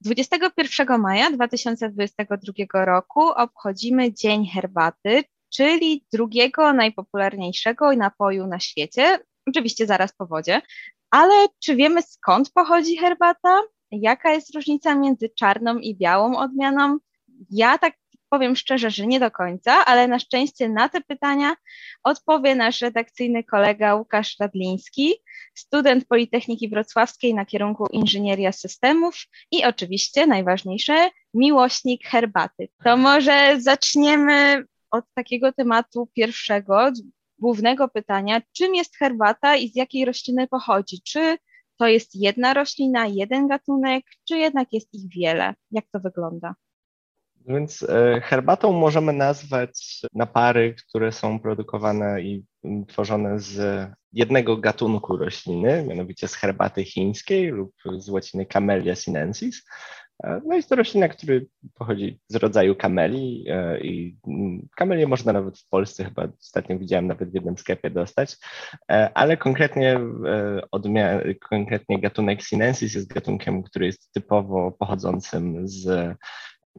21 maja 2022 roku obchodzimy Dzień Herbaty, czyli drugiego najpopularniejszego napoju na świecie, oczywiście zaraz po wodzie. Ale czy wiemy skąd pochodzi herbata? Jaka jest różnica między czarną i białą odmianą? Ja tak powiem szczerze, że nie do końca, ale na szczęście na te pytania odpowie nasz redakcyjny kolega Łukasz Radliński, student Politechniki Wrocławskiej na kierunku Inżynieria Systemów i oczywiście najważniejsze, miłośnik herbaty. To może zaczniemy od takiego tematu pierwszego, głównego pytania, czym jest herbata i z jakiej rośliny pochodzi? Czy to jest jedna roślina, jeden gatunek, czy jednak jest ich wiele? Jak to wygląda? Więc e, herbatą możemy nazwać napary, które są produkowane i tworzone z jednego gatunku rośliny, mianowicie z herbaty chińskiej lub z łaciny Camellia sinensis. E, no jest to roślina, która pochodzi z rodzaju kameli e, i kamelię można nawet w Polsce chyba ostatnio widziałem nawet w jednym sklepie dostać, ale konkretnie, odmia- konkretnie gatunek sinensis jest gatunkiem, który jest typowo pochodzącym z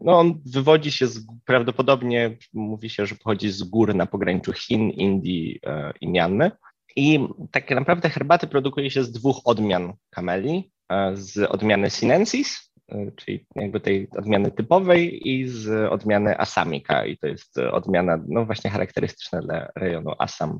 no on wywodzi się z, prawdopodobnie, mówi się, że pochodzi z gór na pograniczu Chin, Indii e, i Mianmy. I tak naprawdę herbaty produkuje się z dwóch odmian kameli, e, z odmiany sinensis, e, czyli jakby tej odmiany typowej i z odmiany asamika i to jest odmiana no właśnie charakterystyczna dla rejonu Assam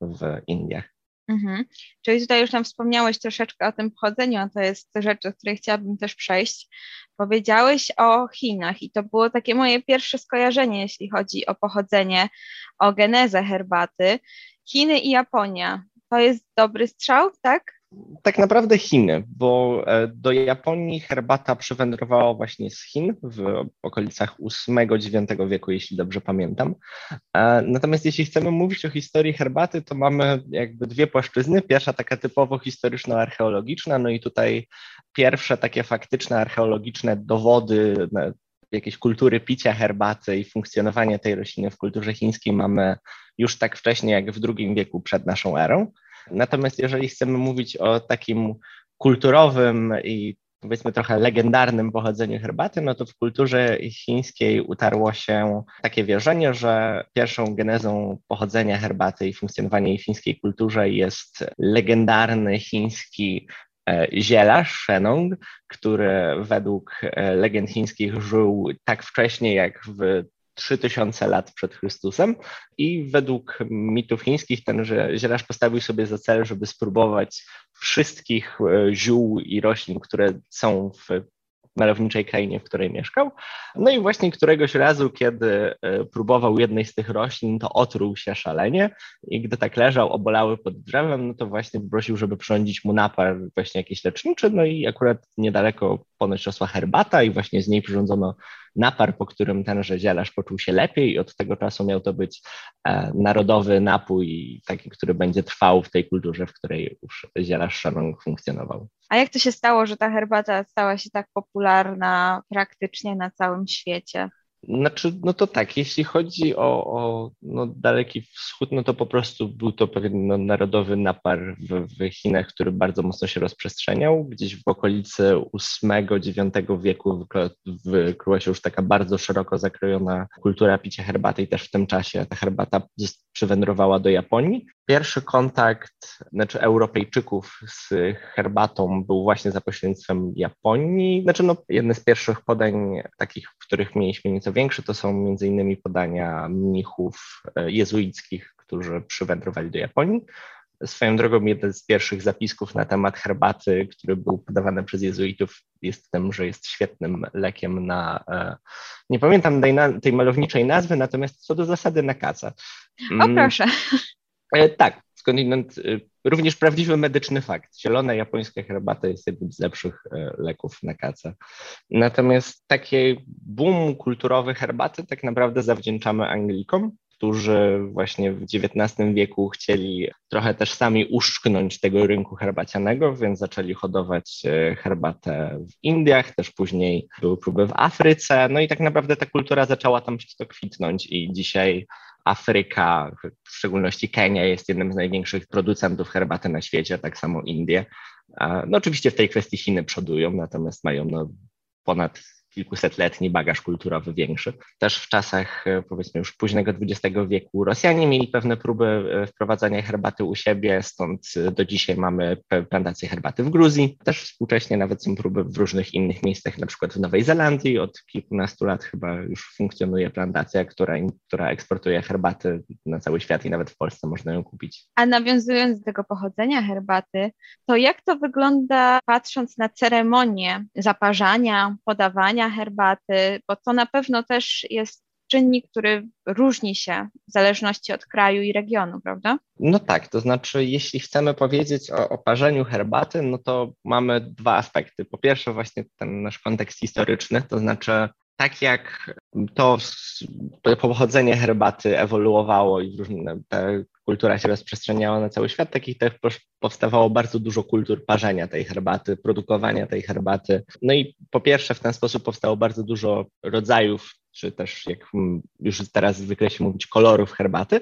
w Indiach. Mhm. Czyli tutaj już nam wspomniałeś troszeczkę o tym pochodzeniu, a to jest rzecz, o której chciałabym też przejść. Powiedziałeś o Chinach i to było takie moje pierwsze skojarzenie, jeśli chodzi o pochodzenie, o genezę herbaty. Chiny i Japonia. To jest dobry strzał, tak? Tak naprawdę Chiny, bo e, do Japonii herbata przywędrowała właśnie z Chin w okolicach VIII-IX wieku, jeśli dobrze pamiętam. E, natomiast jeśli chcemy mówić o historii herbaty, to mamy jakby dwie płaszczyzny. Pierwsza taka typowo historyczno-archeologiczna, no i tutaj pierwsze takie faktyczne archeologiczne dowody jakiejś kultury picia herbaty i funkcjonowania tej rośliny w kulturze chińskiej mamy już tak wcześnie jak w II wieku przed naszą erą. Natomiast jeżeli chcemy mówić o takim kulturowym i powiedzmy trochę legendarnym pochodzeniu herbaty, no to w kulturze chińskiej utarło się takie wierzenie, że pierwszą genezą pochodzenia herbaty i funkcjonowania jej w chińskiej kulturze jest legendarny chiński e, zielarz Shenong, który według e, legend chińskich żył tak wcześnie jak w 3000 lat przed Chrystusem i według mitów chińskich ten zielarz postawił sobie za cel, żeby spróbować wszystkich e, ziół i roślin, które są w malowniczej krainie, w której mieszkał. No i właśnie któregoś razu, kiedy e, próbował jednej z tych roślin, to otruł się szalenie i gdy tak leżał, obolały pod drzewem, no to właśnie prosił, żeby przyrządzić mu napar właśnie jakiś leczniczy, no i akurat niedaleko ponoć rosła herbata i właśnie z niej przyrządzono napar, po którym tenże zielarz poczuł się lepiej i od tego czasu miał to być e, narodowy napój, taki, który będzie trwał w tej kulturze, w której już zielarz Shanong funkcjonował. A jak to się stało, że ta herbata stała się tak popularna praktycznie na całym świecie? Znaczy, no to tak, jeśli chodzi o, o no Daleki Wschód, no to po prostu był to pewien no, narodowy napar w, w, Chinach, który bardzo mocno się rozprzestrzeniał. Gdzieś w okolicy VIII-IX wieku wykryła się już taka bardzo szeroko zakrojona kultura picia herbaty i też w tym czasie ta herbata przywędrowała do Japonii. Pierwszy kontakt znaczy Europejczyków z herbatą był właśnie za pośrednictwem Japonii. Znaczy, no, jedne z pierwszych podań takich, w których mieliśmy nieco większe, to są między innymi podania mnichów e, jezuickich, którzy przywędrowali do Japonii. Swoją drogą jeden z pierwszych zapisków na temat herbaty, który był podawany przez jezuitów, jest tym, że jest świetnym lekiem na, e, nie pamiętam tej, tej malowniczej nazwy, natomiast co do zasady na kaca. O mm. proszę. E, tak, skądinąd y, również prawdziwy medyczny fakt. Zielona japońska herbata jest jednym z lepszych e, leków na kaca. Natomiast taki boom kulturowy herbaty tak naprawdę zawdzięczamy Anglikom, którzy właśnie w XIX wieku chcieli trochę też sami uszczknąć tego rynku herbacianego, więc zaczęli hodować e, herbatę w Indiach, też później były próby w Afryce, no i tak naprawdę ta kultura zaczęła tam to kwitnąć i dzisiaj Afryka, w szczególności Kenia jest jednym z największych producentów herbaty na świecie, tak samo Indie. No oczywiście w tej kwestii Chiny przodują, natomiast mają no, ponad kilkusetletni bagaż kulturowy większy. Też w czasach e, powiedzmy już późnego XX wieku Rosjanie mieli pewne próby e, wprowadzania herbaty u siebie, stąd e, do dzisiaj mamy plantacje herbaty w Gruzji. Też współcześnie nawet są próby w różnych innych miejscach, na przykład w Nowej Zelandii. Od kilkunastu lat chyba już funkcjonuje plantacja, która, która eksportuje herbaty na cały świat i nawet w Polsce można ją kupić. A nawiązując do tego pochodzenia herbaty, to jak to wygląda patrząc na ceremonię zaparzania, podawania herbaty, bo to na pewno też jest czynnik, który różni się w zależności od kraju i regionu, prawda? No tak, to znaczy, jeśli chcemy powiedzieć o, o parzeniu herbaty, no to mamy dwa aspekty. Po pierwsze, właśnie ten nasz kontekst historyczny, to znaczy tak jak to pochodzenie herbaty ewoluowało i różne, ta kultura się rozprzestrzeniała na cały świat, takich też powstawało bardzo dużo kultur parzenia tej herbaty, produkowania tej herbaty. No i po pierwsze w ten sposób powstało bardzo dużo rodzajów, czy też jak już teraz zwykle się mówić, kolorów herbaty,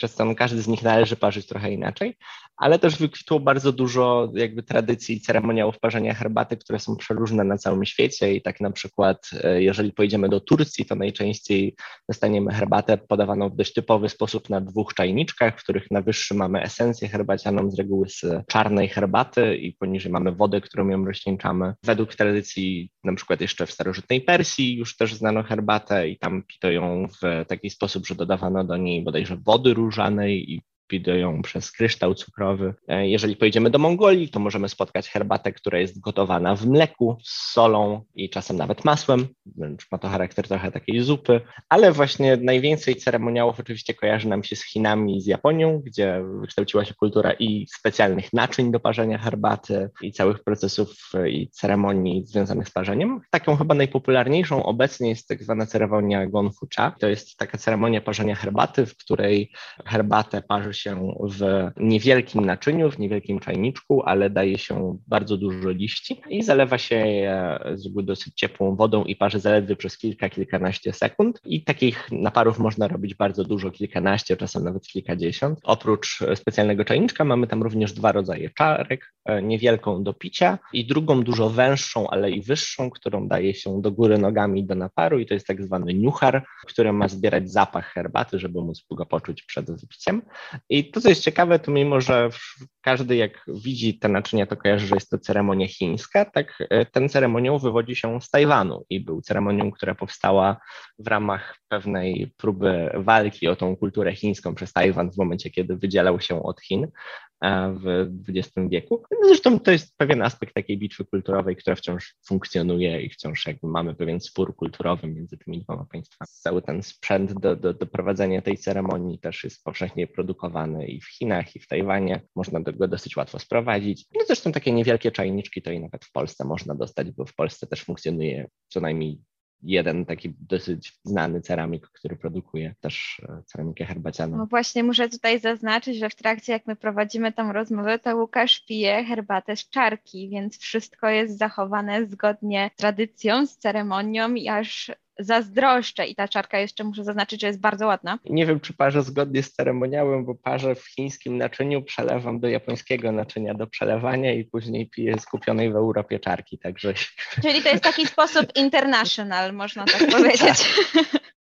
przez co każdy z nich należy parzyć trochę inaczej, ale też wykwitło bardzo dużo jakby tradycji i ceremoniałów parzenia herbaty, które są przeróżne na całym świecie i tak na przykład e, jeżeli pojedziemy do Turcji, to najczęściej dostaniemy herbatę podawaną w dość typowy sposób na dwóch czajniczkach, w których na wyższym mamy esencję herbacianą z reguły z czarnej herbaty i poniżej mamy wodę, którą ją rozcieńczamy. Według tradycji na przykład jeszcze w starożytnej Persji już też znano herbatę i tam pito ją w taki sposób, że dodawano do niej bodajże wody różanej i ją przez kryształ cukrowy. E, jeżeli pojedziemy do Mongolii, to możemy spotkać herbatę, która jest gotowana w mleku z solą i czasem nawet masłem, wręcz ma to charakter trochę takiej zupy, ale właśnie najwięcej ceremoniałów oczywiście kojarzy nam się z Chinami i z Japonią, gdzie wykształciła się kultura i specjalnych naczyń do parzenia herbaty i całych procesów i ceremonii związanych z parzeniem. Taką chyba najpopularniejszą obecnie jest tak zwana ceremonia Gonfu-cha. To jest taka ceremonia parzenia herbaty, w której herbatę parzy się w niewielkim naczyniu, w niewielkim czajniczku, ale daje się bardzo dużo liści i zalewa się je z dosyć ciepłą wodą i parzy zaledwie przez kilka, kilkanaście sekund. I takich naparów można robić bardzo dużo, kilkanaście, czasem nawet kilkadziesiąt. Oprócz specjalnego czajniczka mamy tam również dwa rodzaje czarek, e, niewielką do picia i drugą dużo węższą, ale i wyższą, którą daje się do góry nogami do naparu i to jest tak zwany niuchar, który ma zbierać zapach herbaty, żeby móc go poczuć przed wypiciem. I to, co jest ciekawe, to mimo, że każdy jak widzi te naczynia, to kojarzy, że jest to ceremonia chińska, tak e, ten ceremoniał wywodzi się z Tajwanu i był ceremonią, która powstała w ramach pewnej próby walki o tą kulturę chińską przez Tajwan w momencie, kiedy wydzielał się od Chin w XX wieku. No zresztą to jest pewien aspekt takiej bitwy kulturowej, która wciąż funkcjonuje i wciąż jakby mamy pewien spór kulturowy między tymi dwoma państwami. Cały ten sprzęt do, do, do prowadzenia tej ceremonii też jest powszechnie produkowany i w Chinach, i w Tajwanie. Można go dosyć łatwo sprowadzić. No zresztą takie niewielkie czajniczki to i nawet w Polsce można dostać, bo w Polsce też funkcjonuje co najmniej jeden taki dosyć znany ceramik, który produkuje też e, ceramikę herbacianą. No właśnie muszę tutaj zaznaczyć, że w trakcie jak my prowadzimy tą rozmowę, to Łukasz pije herbatę z czarki, więc wszystko jest zachowane zgodnie z tradycją, z ceremonią i aż zazdroszczę i ta czarka jeszcze muszę zaznaczyć, że jest bardzo ładna. Nie wiem, czy parzę zgodnie z ceremoniałem, bo parzę w chińskim naczyniu, przelewam do japońskiego naczynia do przelewania i później piję skupionej w Europie czarki, także... Czyli to jest taki sposób international, można tak powiedzieć.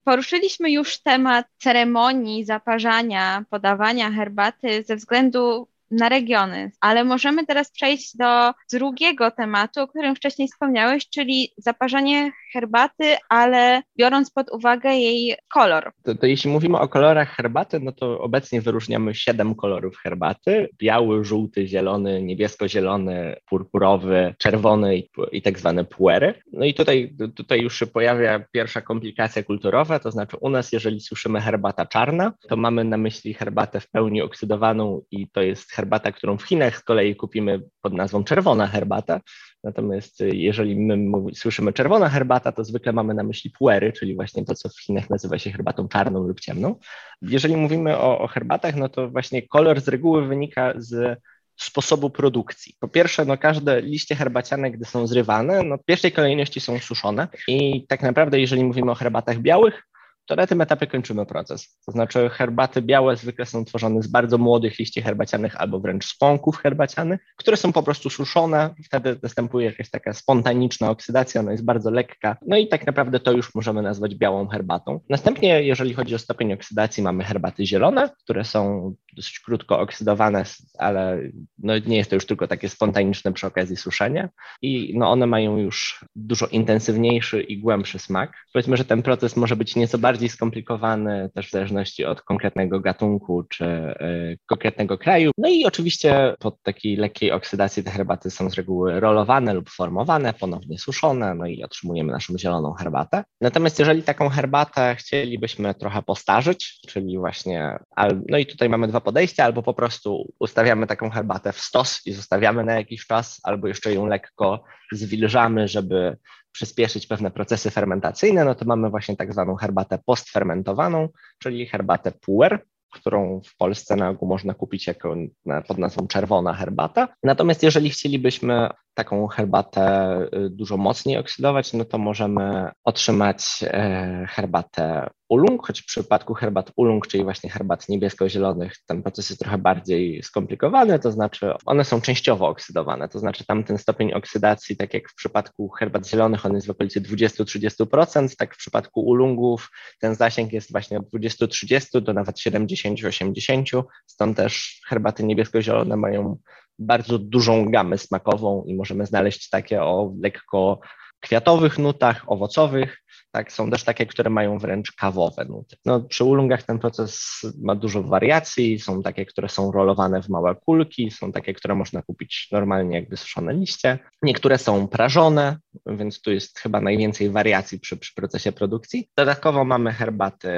Poruszyliśmy już temat ceremonii zaparzania, podawania herbaty ze względu na regiony. Ale możemy teraz przejść do drugiego tematu, o którym wcześniej wspomniałeś, czyli zaparzanie herbaty, ale biorąc pod uwagę jej kolor. To, to jeśli mówimy o kolorach herbaty, no to obecnie wyróżniamy siedem kolorów herbaty. Biały, żółty, zielony, niebiesko-zielony, purpurowy, czerwony i, i tak zwane puery. No i tutaj, tutaj już się pojawia pierwsza komplikacja kulturowa, to znaczy u nas, jeżeli słyszymy herbata czarna, to mamy na myśli herbatę w pełni oksydowaną i to jest herbata, którą w Chinach z kolei kupimy pod nazwą czerwona herbata. Natomiast jeżeli my słyszymy czerwona herbata, to zwykle mamy na myśli puery, czyli właśnie to, co w Chinach nazywa się herbatą czarną lub ciemną. Jeżeli mówimy o, o herbatach, no to właśnie kolor z reguły wynika z sposobu produkcji. Po pierwsze, no każde liście herbaciane, gdy są zrywane, no w pierwszej kolejności są suszone i tak naprawdę, jeżeli mówimy o herbatach białych, to na tym etapie kończymy proces. To znaczy herbaty białe zwykle są tworzone z bardzo młodych liści herbacianych albo wręcz spąków herbacianych, które są po prostu suszone, wtedy następuje jakaś taka spontaniczna oksydacja, ona jest bardzo lekka, no i tak naprawdę to już możemy nazwać białą herbatą. Następnie, jeżeli chodzi o stopień oksydacji, mamy herbaty zielone, które są dosyć krótko oksydowane, ale no nie jest to już tylko takie spontaniczne przy okazji suszenia i no one mają już dużo intensywniejszy i głębszy smak. Powiedzmy, że ten proces może być nieco bardziej skomplikowany też w zależności od konkretnego gatunku czy y, konkretnego kraju. No i oczywiście pod takiej lekkiej oksydacji te herbaty są z reguły rolowane lub formowane, ponownie suszone, no i otrzymujemy naszą zieloną herbatę. Natomiast jeżeli taką herbatę chcielibyśmy trochę postarzyć, czyli właśnie, no i tutaj mamy dwa podejścia, albo po prostu ustawiamy taką herbatę w stos i zostawiamy na jakiś czas, albo jeszcze ją lekko zwilżamy, żeby przyspieszyć pewne procesy fermentacyjne, no to mamy właśnie tak zwaną herbatę postfermentowaną, czyli herbatę puer, którą w Polsce na ogół można kupić jako pod nazwą czerwona herbata. Natomiast jeżeli chcielibyśmy taką herbatę y, dużo mocniej oksydować, no to możemy otrzymać e, herbatę ulung, choć w przypadku herbat ulung, czyli właśnie herbat niebiesko-zielonych, ten proces jest trochę bardziej skomplikowany, to znaczy one są częściowo oksydowane, to znaczy tam ten stopień oksydacji, tak jak w przypadku herbat zielonych, on jest w okolicy 20-30%, tak w przypadku ulungów ten zasięg jest właśnie od 20-30 do nawet 70-80, stąd też herbaty niebiesko-zielone mają bardzo dużą gamę smakową i możemy znaleźć takie o lekko kwiatowych nutach, owocowych, tak, są też takie, które mają wręcz kawowe nuty. No, przy ulungach ten proces ma dużo wariacji, są takie, które są rolowane w małe kulki, są takie, które można kupić normalnie jakby suszone liście. Niektóre są prażone, więc tu jest chyba najwięcej wariacji przy, przy procesie produkcji. Dodatkowo mamy herbaty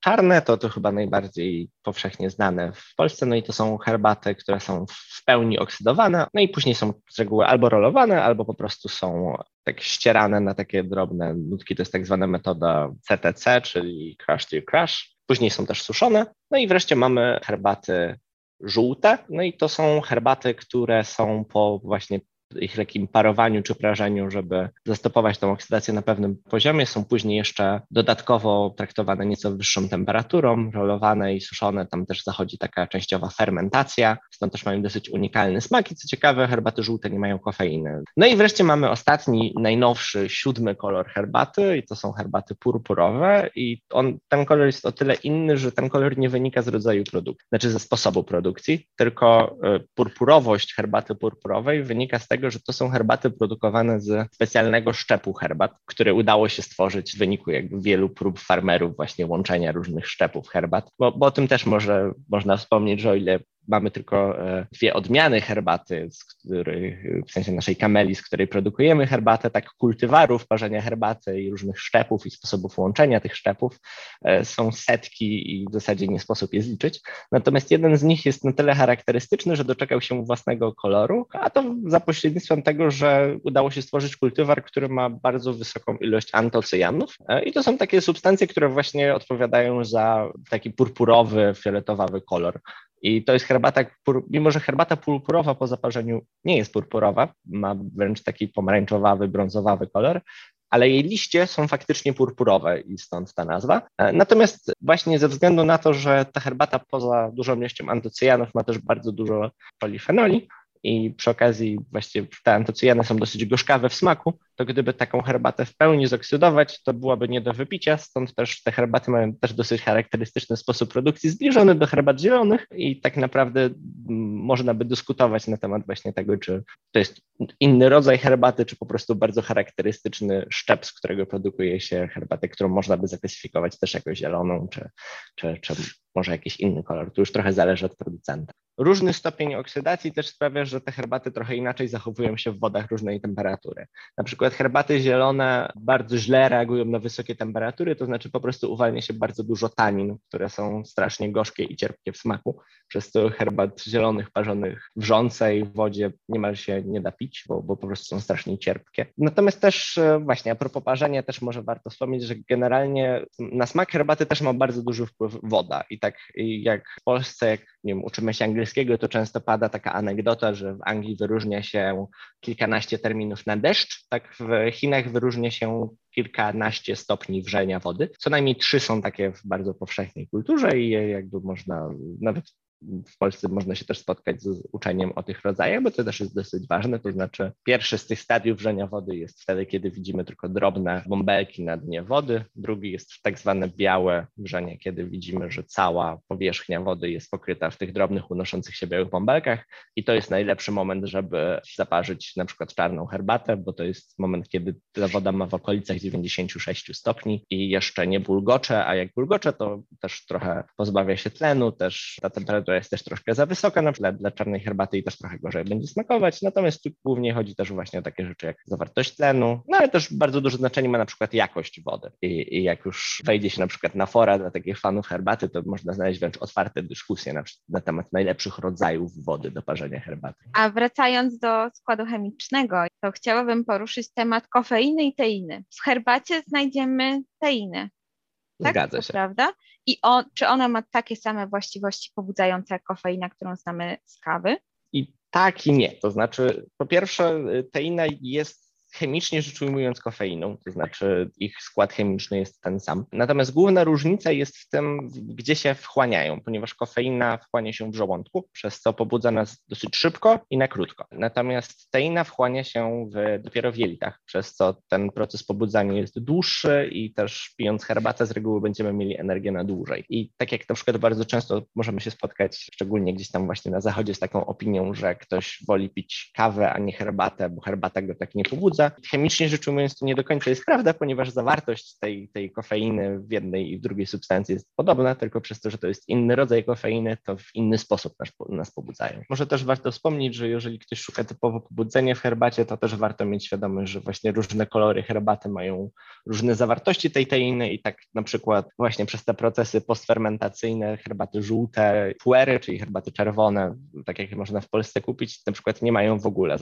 czarne, to to chyba najbardziej powszechnie znane w Polsce, no i to są herbaty, które są w pełni oksydowane, no i później są z reguły albo rolowane, albo po prostu są tak ścierane na takie drobne nutki. To jest tak zwana metoda CTC, czyli crush to crush. Później są też suszone. No i wreszcie mamy herbaty żółte. No i to są herbaty, które są po właśnie ich lekkim parowaniu czy prażeniu, żeby zastopować tą oksydacji na pewnym poziomie, są później jeszcze dodatkowo traktowane nieco wyższą temperaturą, rolowane i suszone. Tam też zachodzi taka częściowa fermentacja, stąd też mają dosyć unikalny smak i co ciekawe, herbaty żółte nie mają kofeiny. No i wreszcie mamy ostatni, najnowszy, siódmy kolor herbaty i to są herbaty purpurowe i on, ten kolor jest o tyle inny, że ten kolor nie wynika z rodzaju produkcji, znaczy ze sposobu produkcji, tylko e, purpurowość herbaty purpurowej wynika z tego, tego, że to są herbaty produkowane ze specjalnego szczepu herbat, które udało się stworzyć w wyniku jakby wielu prób farmerów właśnie łączenia różnych szczepów herbat, bo, bo o tym też może, można wspomnieć, że o ile mamy tylko e, dwie odmiany herbaty, z których, w sensie naszej kameli, z której produkujemy herbatę, tak kultywarów parzenia herbaty i różnych szczepów i sposobów łączenia tych szczepów e, są setki i w zasadzie nie sposób je zliczyć. Natomiast jeden z nich jest na tyle charakterystyczny, że doczekał się własnego koloru, a to za pośrednictwem tego, że udało się stworzyć kultywar, który ma bardzo wysoką ilość antocyjanów e, i to są takie substancje, które właśnie odpowiadają za taki purpurowy, fioletowawy kolor i to jest herbata, mimo że herbata purpurowa po zaparzeniu nie jest purpurowa, ma wręcz taki pomarańczowawy, brązowawy kolor, ale jej liście są faktycznie purpurowe i stąd ta nazwa. E, natomiast właśnie ze względu na to, że ta herbata poza dużą ilością antocyjanów ma też bardzo dużo polifenoli, i przy okazji właściwie te antocyjany są dosyć gorzkawe w smaku, to gdyby taką herbatę w pełni zoksydować, to byłaby nie do wypicia, stąd też te herbaty mają też dosyć charakterystyczny sposób produkcji zbliżony do herbat zielonych i tak naprawdę mm, można by dyskutować na temat właśnie tego, czy to jest inny rodzaj herbaty, czy po prostu bardzo charakterystyczny szczep, z którego produkuje się herbatę, którą można by zaklasyfikować też jako zieloną, czy, czy, czy może jakiś inny kolor. To już trochę zależy od producenta. Różny stopień oksydacji też sprawia, że te herbaty trochę inaczej zachowują się w wodach różnej temperatury. Na przykład herbaty zielone bardzo źle reagują na wysokie temperatury, to znaczy po prostu uwalnia się bardzo dużo tanin, które są strasznie gorzkie i cierpkie w smaku, przez co herbat zielonych parzonych w wodzie niemal się nie da pić, bo, bo po prostu są strasznie cierpkie. Natomiast też e, właśnie a propos parzenia też może warto wspomnieć, że generalnie na smak herbaty też ma bardzo duży wpływ woda i tak jak w Polsce, jak nie wiem, uczymy się angielskiego, to często pada taka anegdota, że w Anglii wyróżnia się kilkanaście terminów na deszcz, tak w Chinach wyróżnia się kilkanaście stopni wrzenia wody. Co najmniej trzy są takie w bardzo powszechnej kulturze i jakby można nawet w Polsce można się też spotkać z uczeniem o tych rodzajach, bo to też jest dosyć ważne. To znaczy, pierwszy z tych stadiów wrzenia wody jest wtedy, kiedy widzimy tylko drobne bąbelki na dnie wody. Drugi jest tak zwane białe wrzenie, kiedy widzimy, że cała powierzchnia wody jest pokryta w tych drobnych, unoszących się białych bąbelkach. I to jest najlepszy moment, żeby zaparzyć na przykład czarną herbatę, bo to jest moment, kiedy ta woda ma w okolicach 96 stopni i jeszcze nie bulgocze, a jak bulgocze, to też trochę pozbawia się tlenu, też ta temperatura która jest też troszkę za wysoka na przykład dla czarnej herbaty i też trochę gorzej będzie smakować. Natomiast tu głównie chodzi też właśnie o takie rzeczy jak zawartość tlenu, no ale też bardzo duże znaczenie ma na przykład jakość wody. I, i jak już wejdzie się na przykład na fora dla takich fanów herbaty, to można znaleźć wręcz otwarte dyskusje na, na temat najlepszych rodzajów wody do parzenia herbaty. A wracając do składu chemicznego, to chciałabym poruszyć temat kofeiny i teiny. W herbacie znajdziemy teinę. Tak, Zgadza się. prawda? I on, czy ona ma takie same właściwości pobudzające jak kofeina, którą znamy z kawy? I tak i nie. To znaczy, po pierwsze, teina jest chemicznie rzecz ujmując kofeiną, to znaczy ich skład chemiczny jest ten sam. Natomiast główna różnica jest w tym, gdzie się wchłaniają, ponieważ kofeina wchłania się w żołądku, przez co pobudza nas dosyć szybko i na krótko. Natomiast teina wchłania się w, dopiero w jelitach, przez co ten proces pobudzania jest dłuższy i też pijąc herbatę z reguły będziemy mieli energię na dłużej. I tak jak na przykład bardzo często możemy się spotkać, szczególnie gdzieś tam właśnie na zachodzie z taką opinią, że ktoś woli pić kawę, a nie herbatę, bo herbata go tak nie pobudza, Chemicznie rzecz ujmując, to nie do końca jest prawda, ponieważ zawartość tej, tej kofeiny w jednej i w drugiej substancji jest podobna, tylko przez to, że to jest inny rodzaj kofeiny, to w inny sposób nas, nas pobudzają. Może też warto wspomnieć, że jeżeli ktoś szuka typowo pobudzenia w herbacie, to też warto mieć świadomość, że właśnie różne kolory herbaty mają różne zawartości tej teiny i tak na przykład właśnie przez te procesy postfermentacyjne herbaty żółte, puery, czyli herbaty czerwone, tak jak można w Polsce kupić, na przykład nie mają w ogóle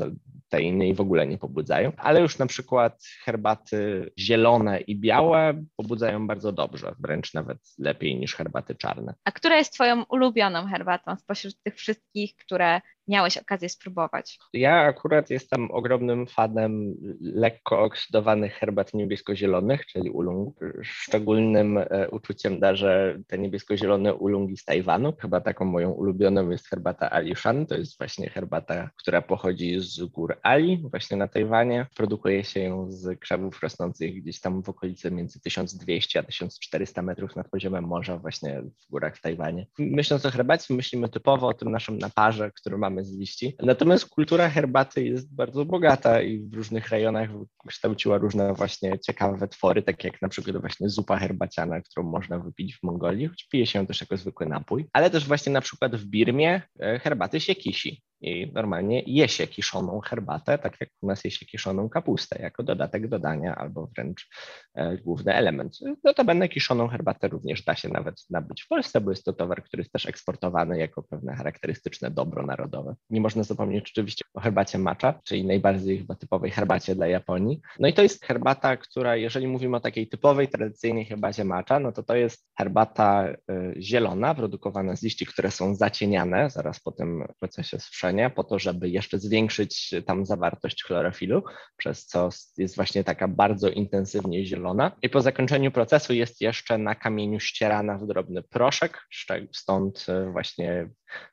teiny i w ogóle nie pobudzają ale już na przykład herbaty zielone i białe pobudzają bardzo dobrze, wręcz nawet lepiej niż herbaty czarne. A która jest Twoją ulubioną herbatą spośród tych wszystkich, które miałeś okazję spróbować? Ja akurat jestem ogromnym fanem lekko oksydowanych herbat niebiesko-zielonych, czyli ulung. Szczególnym e, uczuciem darzę te niebiesko-zielone ulungi z Tajwanu. Chyba taką moją ulubioną jest herbata Alishan. To jest właśnie herbata, która pochodzi z gór Ali, właśnie na Tajwanie. Produkuje się ją z krzewów rosnących gdzieś tam w okolicy między 1200 a 1400 metrów nad poziomem morza, właśnie w górach w Tajwanie. Myśląc o herbacie, myślimy typowo o tym naszym naparze, który mamy z liści. Natomiast kultura herbaty jest bardzo bogata i w różnych rejonach kształciła różne właśnie ciekawe twory, takie jak na przykład właśnie zupa herbaciana, którą można wypić w Mongolii, choć pije się też jako zwykły napój, ale też właśnie na przykład w Birmie e, herbaty się kisi i normalnie je się kiszoną herbatę, tak jak u nas je się kiszoną kapustę, jako dodatek do dania albo wręcz e, główny element. Notabene kiszoną herbatę również da się nawet nabyć w Polsce, bo jest to towar, który jest też eksportowany jako pewne charakterystyczne dobro narodowe. Nie można zapomnieć oczywiście o herbacie matcha, czyli najbardziej chyba typowej herbacie dla Japonii. No i to jest herbata, która, jeżeli mówimy o takiej typowej, tradycyjnej herbacie matcha, no to to jest herbata e, zielona, produkowana z liści, które są zacieniane zaraz po tym procesie po to, żeby jeszcze zwiększyć tam zawartość chlorofilu, przez co jest właśnie taka bardzo intensywnie zielona. I po zakończeniu procesu jest jeszcze na kamieniu ścierana w drobny proszek, stąd e, właśnie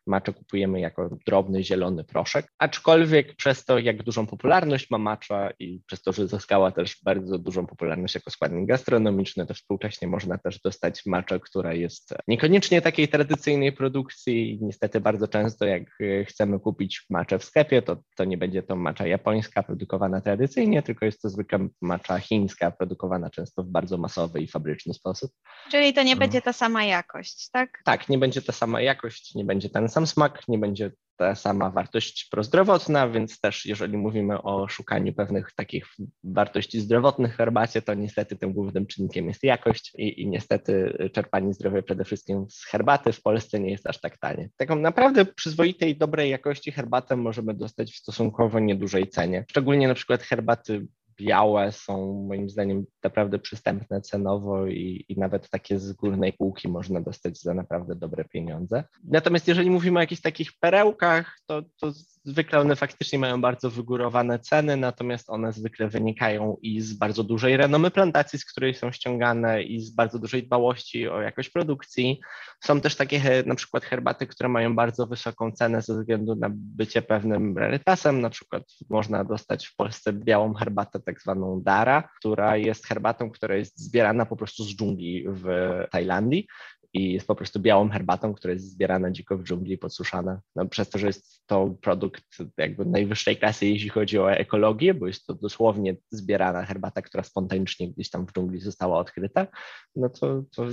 Macze kupujemy jako drobny, zielony proszek, aczkolwiek przez to, jak dużą popularność ma macza i przez to, że zyskała też bardzo dużą popularność jako składnik gastronomiczny, to współcześnie można też dostać maczę, która jest niekoniecznie takiej tradycyjnej produkcji. Niestety bardzo często, jak chcemy kupić maczę w sklepie, to, to nie będzie to macza japońska produkowana tradycyjnie, tylko jest to zwykła macza chińska produkowana często w bardzo masowy i fabryczny sposób. Czyli to nie będzie ta sama jakość, tak? Tak, nie będzie ta sama jakość, nie będzie ten sam smak, nie będzie ta sama wartość prozdrowotna, więc też jeżeli mówimy o szukaniu pewnych takich wartości zdrowotnych w herbacie, to niestety tym głównym czynnikiem jest jakość i, i niestety czerpanie zdrowia przede wszystkim z herbaty w Polsce nie jest aż tak tanie. Taką naprawdę przyzwoitej, dobrej jakości herbatę możemy dostać w stosunkowo niedużej cenie. Szczególnie na przykład herbaty białe są moim zdaniem naprawdę przystępne cenowo i, i, nawet takie z górnej półki można dostać za naprawdę dobre pieniądze. Natomiast jeżeli mówimy o jakichś takich perełkach, to, to zwykle one faktycznie mają bardzo wygórowane ceny, natomiast one zwykle wynikają i z bardzo dużej renomy plantacji, z której są ściągane i z bardzo dużej dbałości o jakość produkcji. Są też takie na przykład herbaty, które mają bardzo wysoką cenę ze względu na bycie pewnym rarytasem. Na przykład można dostać w Polsce białą herbatę, tak zwaną Dara, która jest herbatą, która jest zbierana po prostu z dżungli w Tajlandii i jest po prostu białą herbatą, która jest zbierana dziko w dżungli, podsuszana. No, przez to, że jest to produkt jakby najwyższej klasy, jeśli chodzi o ekologię, bo jest to dosłownie zbierana herbata, która spontanicznie gdzieś tam w dżungli została odkryta, no to, to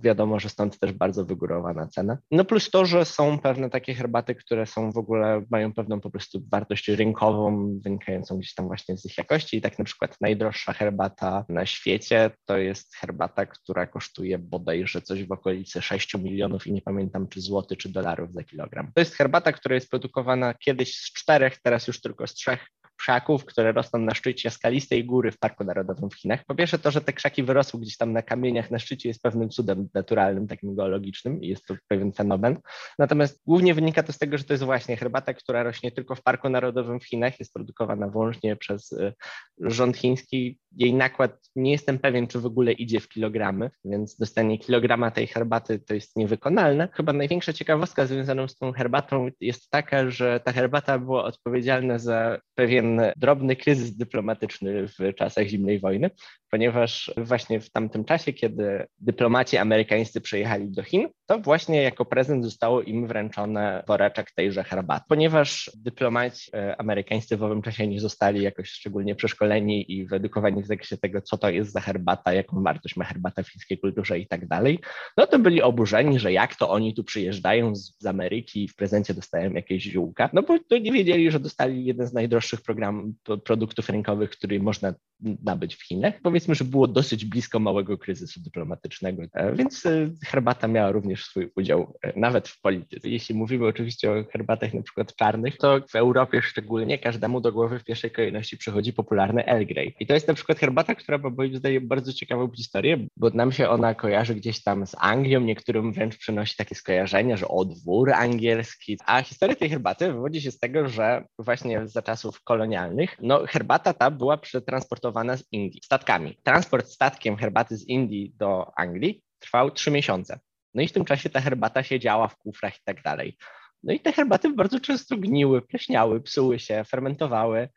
wiadomo, że stąd też bardzo wygórowana cena. No plus to, że są pewne takie herbaty, które są w ogóle, mają pewną po prostu wartość rynkową, wynikającą gdzieś tam właśnie z ich jakości i tak na przykład najdroższa herbata na świecie to jest herbata, która kosztuje bodajże coś w okolicy okolicy 6 milionów i nie pamiętam czy złoty, czy dolarów za kilogram. To jest herbata, która jest produkowana kiedyś z czterech, teraz już tylko z trzech krzaków, które rosną na szczycie skalistej góry w Parku Narodowym w Chinach. Po pierwsze to, że te krzaki wyrosły gdzieś tam na kamieniach na szczycie jest pewnym cudem naturalnym, takim geologicznym i jest to pewien fenomen. Natomiast głównie wynika to z tego, że to jest właśnie herbata, która rośnie tylko w Parku Narodowym w Chinach, jest produkowana wyłącznie przez y, rząd chiński. Jej nakład nie jestem pewien, czy w ogóle idzie w kilogramy, więc dostanie kilograma tej herbaty to jest niewykonalne. Chyba największa ciekawostka związana z tą herbatą jest taka, że ta herbata była odpowiedzialna za pewien drobny kryzys dyplomatyczny w czasach zimnej wojny, ponieważ właśnie w tamtym czasie, kiedy dyplomaci amerykańscy przyjechali do Chin, to właśnie jako prezent zostało im wręczone woreczek tejże herbaty. Ponieważ dyplomaci e, amerykańscy w owym czasie nie zostali jakoś szczególnie przeszkoleni i wyedukowani w zakresie tego, co to jest za herbata, jaką wartość ma herbata w chińskiej kulturze i tak dalej, no to byli oburzeni, że jak to oni tu przyjeżdżają z, z Ameryki i w prezencie dostają jakieś ziółka, no bo to nie wiedzieli, że dostali jeden z najdroższych program, produktów rynkowych, który można nabyć w Chinach. Powiedzmy, że było dosyć blisko małego kryzysu dyplomatycznego, e, więc e, herbata miała również swój udział e, nawet w polityce. Jeśli mówimy oczywiście o herbatach na przykład czarnych, to w Europie szczególnie każdemu do głowy w pierwszej kolejności przychodzi popularny Earl Grey. I to jest na przykład herbata, która ma moim zdaniem bardzo ciekawą historię, bo nam się ona kojarzy gdzieś tam z Anglią, niektórym wręcz przynosi takie skojarzenia, że o dwór angielski. A historia tej herbaty wywodzi się z tego, że właśnie za czasów kolonialnych, no herbata ta była przetransportowana z Indii statkami. Transport statkiem herbaty z Indii do Anglii trwał trzy miesiące. No i w tym czasie ta herbata siedziała w kufrach i tak dalej. No i te herbaty bardzo często gniły, pleśniały, psuły się, fermentowały.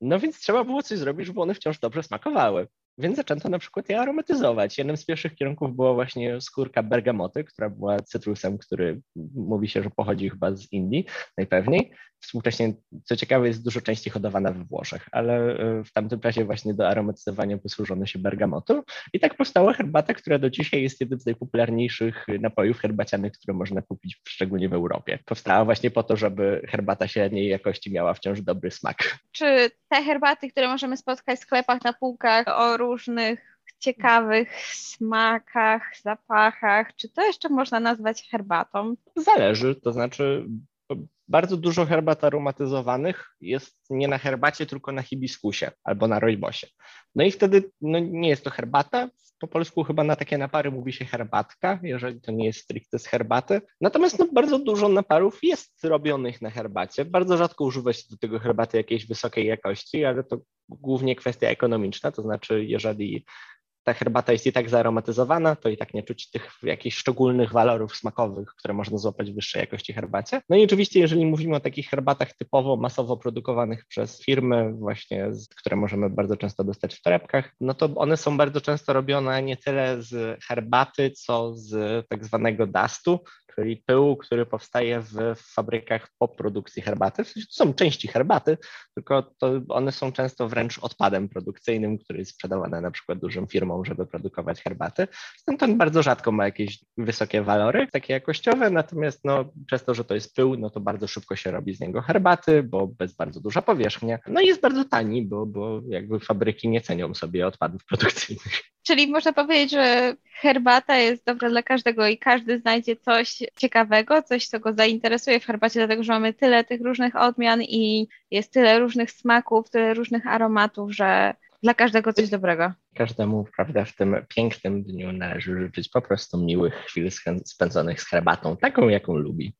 No więc trzeba było coś zrobić, żeby one wciąż dobrze smakowały. Więc zaczęto na przykład je aromatyzować. Jednym z pierwszych kierunków była właśnie skórka bergamoty, która była cytrusem, który mówi się, że pochodzi chyba z Indii najpewniej. Współcześnie, co ciekawe, jest dużo częściej hodowana we Włoszech, ale e, w tamtym czasie właśnie do aromatyzowania posłużono się bergamotu i tak powstała herbata, która do dzisiaj jest jednym z najpopularniejszych napojów herbacianych, które można kupić szczególnie w Europie. Powstała właśnie po to, żeby herbata średniej jakości miała wciąż dobry smak. Czy te herbaty, które możemy spotkać w sklepach na półkach różnych ciekawych smakach, zapachach, czy to jeszcze można nazwać herbatą? Zależy, to znaczy bardzo dużo herbat aromatyzowanych jest nie na herbacie, tylko na hibiskusie albo na rojbosie. No i wtedy no, nie jest to herbata. Po polsku chyba na takie napary mówi się herbatka, jeżeli to nie jest stricte z herbaty. Natomiast no, bardzo dużo naparów jest robionych na herbacie. Bardzo rzadko używa się do tego herbaty jakiejś wysokiej jakości, ale to głównie kwestia ekonomiczna, to znaczy jeżeli ta herbata jest i tak zaaromatyzowana, to i tak nie czuć tych jakichś szczególnych walorów smakowych, które można złapać w wyższej jakości herbacie. No i oczywiście, jeżeli mówimy o takich herbatach typowo masowo produkowanych przez firmy, właśnie, które możemy bardzo często dostać w torebkach, no to one są bardzo często robione nie tyle z herbaty, co z tak zwanego dustu, czyli pyłu, który powstaje w fabrykach po produkcji herbaty. W sensie to są części herbaty, tylko one są często wręcz odpadem produkcyjnym, który jest sprzedawany na przykład dużym firmom, żeby produkować herbaty. Stąd on bardzo rzadko ma jakieś wysokie walory, takie jakościowe, natomiast no, przez to, że to jest pył, no to bardzo szybko się robi z niego herbaty, bo bez bardzo duża powierzchnia. No i jest bardzo tani, bo, bo jakby fabryki nie cenią sobie odpadów produkcyjnych. Czyli można powiedzieć, że herbata jest dobra dla każdego i każdy znajdzie coś ciekawego, coś, co go zainteresuje w herbacie, dlatego że mamy tyle tych różnych odmian i jest tyle różnych smaków, tyle różnych aromatów, że dla każdego coś dobrego. Każdemu, prawda, w tym pięknym dniu należy życzyć po prostu miłych chwil spędzonych z herbatą, taką, jaką lubi.